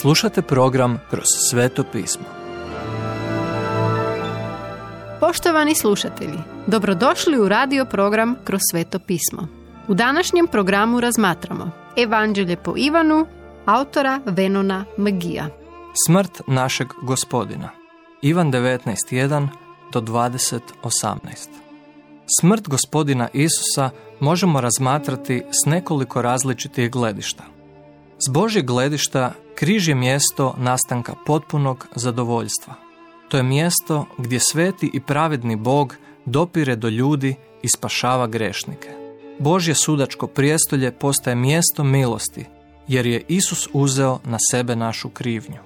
Slušate program Kroz sveto pismo. Poštovani slušatelji, dobrodošli u radio program Kroz sveto pismo. U današnjem programu razmatramo Evanđelje po Ivanu, autora Venona Magija. Smrt našeg gospodina. Ivan 19.1 do 20.18. Smrt gospodina Isusa možemo razmatrati s nekoliko različitih gledišta. S Božjeg gledišta križ je mjesto nastanka potpunog zadovoljstva. To je mjesto gdje sveti i pravedni Bog dopire do ljudi i spašava grešnike. Božje sudačko prijestolje postaje mjesto milosti, jer je Isus uzeo na sebe našu krivnju.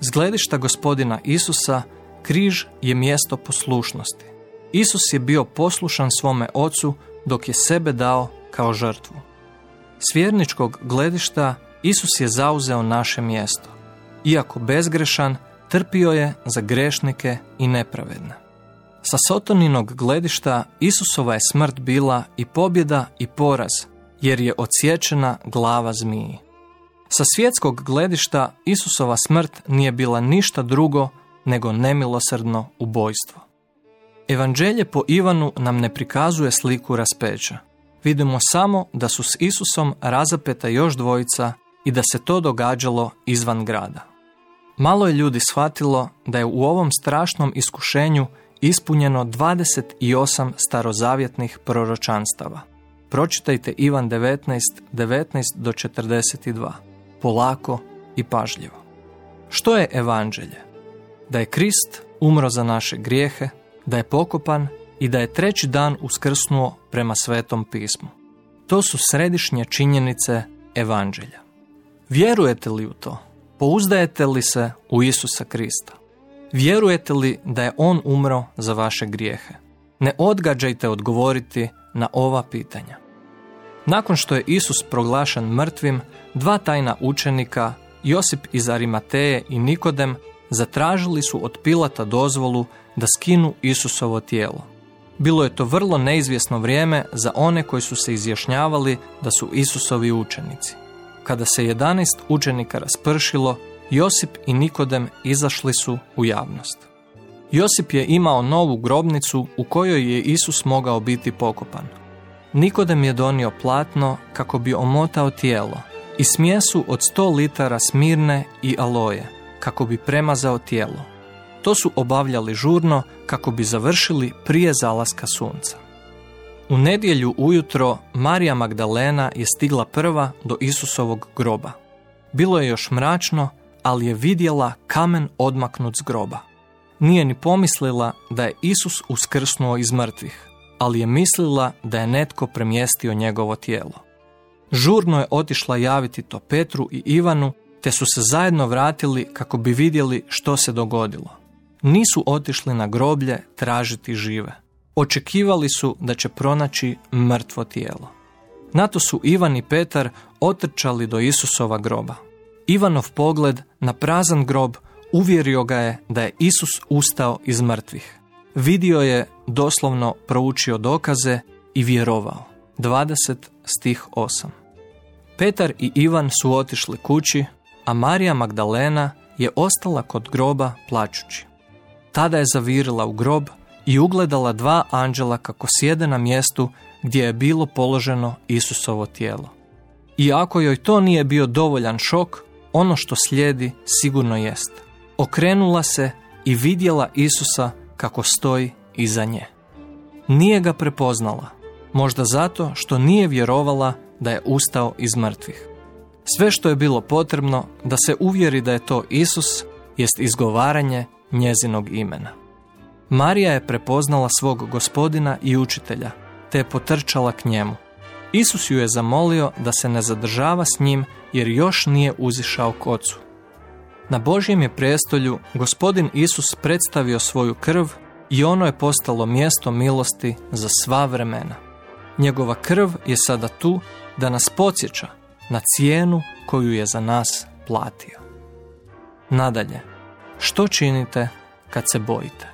S gledišta gospodina Isusa, križ je mjesto poslušnosti. Isus je bio poslušan svome ocu dok je sebe dao kao žrtvu. S vjerničkog gledišta Isus je zauzeo naše mjesto. Iako bezgrešan, trpio je za grešnike i nepravedne. Sa Sotoninog gledišta Isusova je smrt bila i pobjeda i poraz, jer je odsječena glava zmiji. Sa svjetskog gledišta Isusova smrt nije bila ništa drugo nego nemilosrdno ubojstvo. Evanđelje po Ivanu nam ne prikazuje sliku raspeća. Vidimo samo da su s Isusom razapeta još dvojica i da se to događalo izvan grada. Malo je ljudi shvatilo da je u ovom strašnom iskušenju ispunjeno 28 starozavjetnih proročanstava. Pročitajte Ivan 19, 19 do 42. Polako i pažljivo. Što je evanđelje? Da je Krist umro za naše grijehe, da je pokopan i da je treći dan uskrsnuo prema svetom pismu. To su središnje činjenice evanđelja. Vjerujete li u to? Pouzdajete li se u Isusa Krista? Vjerujete li da je On umro za vaše grijehe? Ne odgađajte odgovoriti na ova pitanja. Nakon što je Isus proglašen mrtvim, dva tajna učenika, Josip iz Arimateje i Nikodem, zatražili su od Pilata dozvolu da skinu Isusovo tijelo. Bilo je to vrlo neizvjesno vrijeme za one koji su se izjašnjavali da su Isusovi učenici. Kada se 11 učenika raspršilo, Josip i Nikodem izašli su u javnost. Josip je imao novu grobnicu u kojoj je Isus mogao biti pokopan. Nikodem je donio platno kako bi omotao tijelo i smjesu od 100 litara smirne i aloje kako bi premazao tijelo. To su obavljali žurno kako bi završili prije zalaska sunca. U nedjelju ujutro Marija Magdalena je stigla prva do Isusovog groba. Bilo je još mračno, ali je vidjela kamen odmaknut s groba. Nije ni pomislila da je Isus uskrsnuo iz mrtvih, ali je mislila da je netko premjestio njegovo tijelo. Žurno je otišla javiti to Petru i Ivanu, te su se zajedno vratili kako bi vidjeli što se dogodilo. Nisu otišli na groblje tražiti žive. Očekivali su da će pronaći mrtvo tijelo. Na to su Ivan i Petar otrčali do Isusova groba. Ivanov pogled na prazan grob uvjerio ga je da je Isus ustao iz mrtvih. Vidio je, doslovno proučio dokaze i vjerovao. 20 stih 8 Petar i Ivan su otišli kući, a Marija Magdalena je ostala kod groba plačući. Tada je zavirila u grob i ugledala dva anđela kako sjede na mjestu gdje je bilo položeno Isusovo tijelo. I ako joj to nije bio dovoljan šok, ono što slijedi sigurno jest. Okrenula se i vidjela Isusa kako stoji iza nje. Nije ga prepoznala, možda zato što nije vjerovala da je ustao iz mrtvih. Sve što je bilo potrebno da se uvjeri da je to Isus jest izgovaranje njezinog imena. Marija je prepoznala svog gospodina i učitelja, te je potrčala k njemu. Isus ju je zamolio da se ne zadržava s njim jer još nije uzišao k ocu. Na Božjem je prestolju gospodin Isus predstavio svoju krv i ono je postalo mjesto milosti za sva vremena. Njegova krv je sada tu da nas podsjeća na cijenu koju je za nas platio. Nadalje, što činite kad se bojite?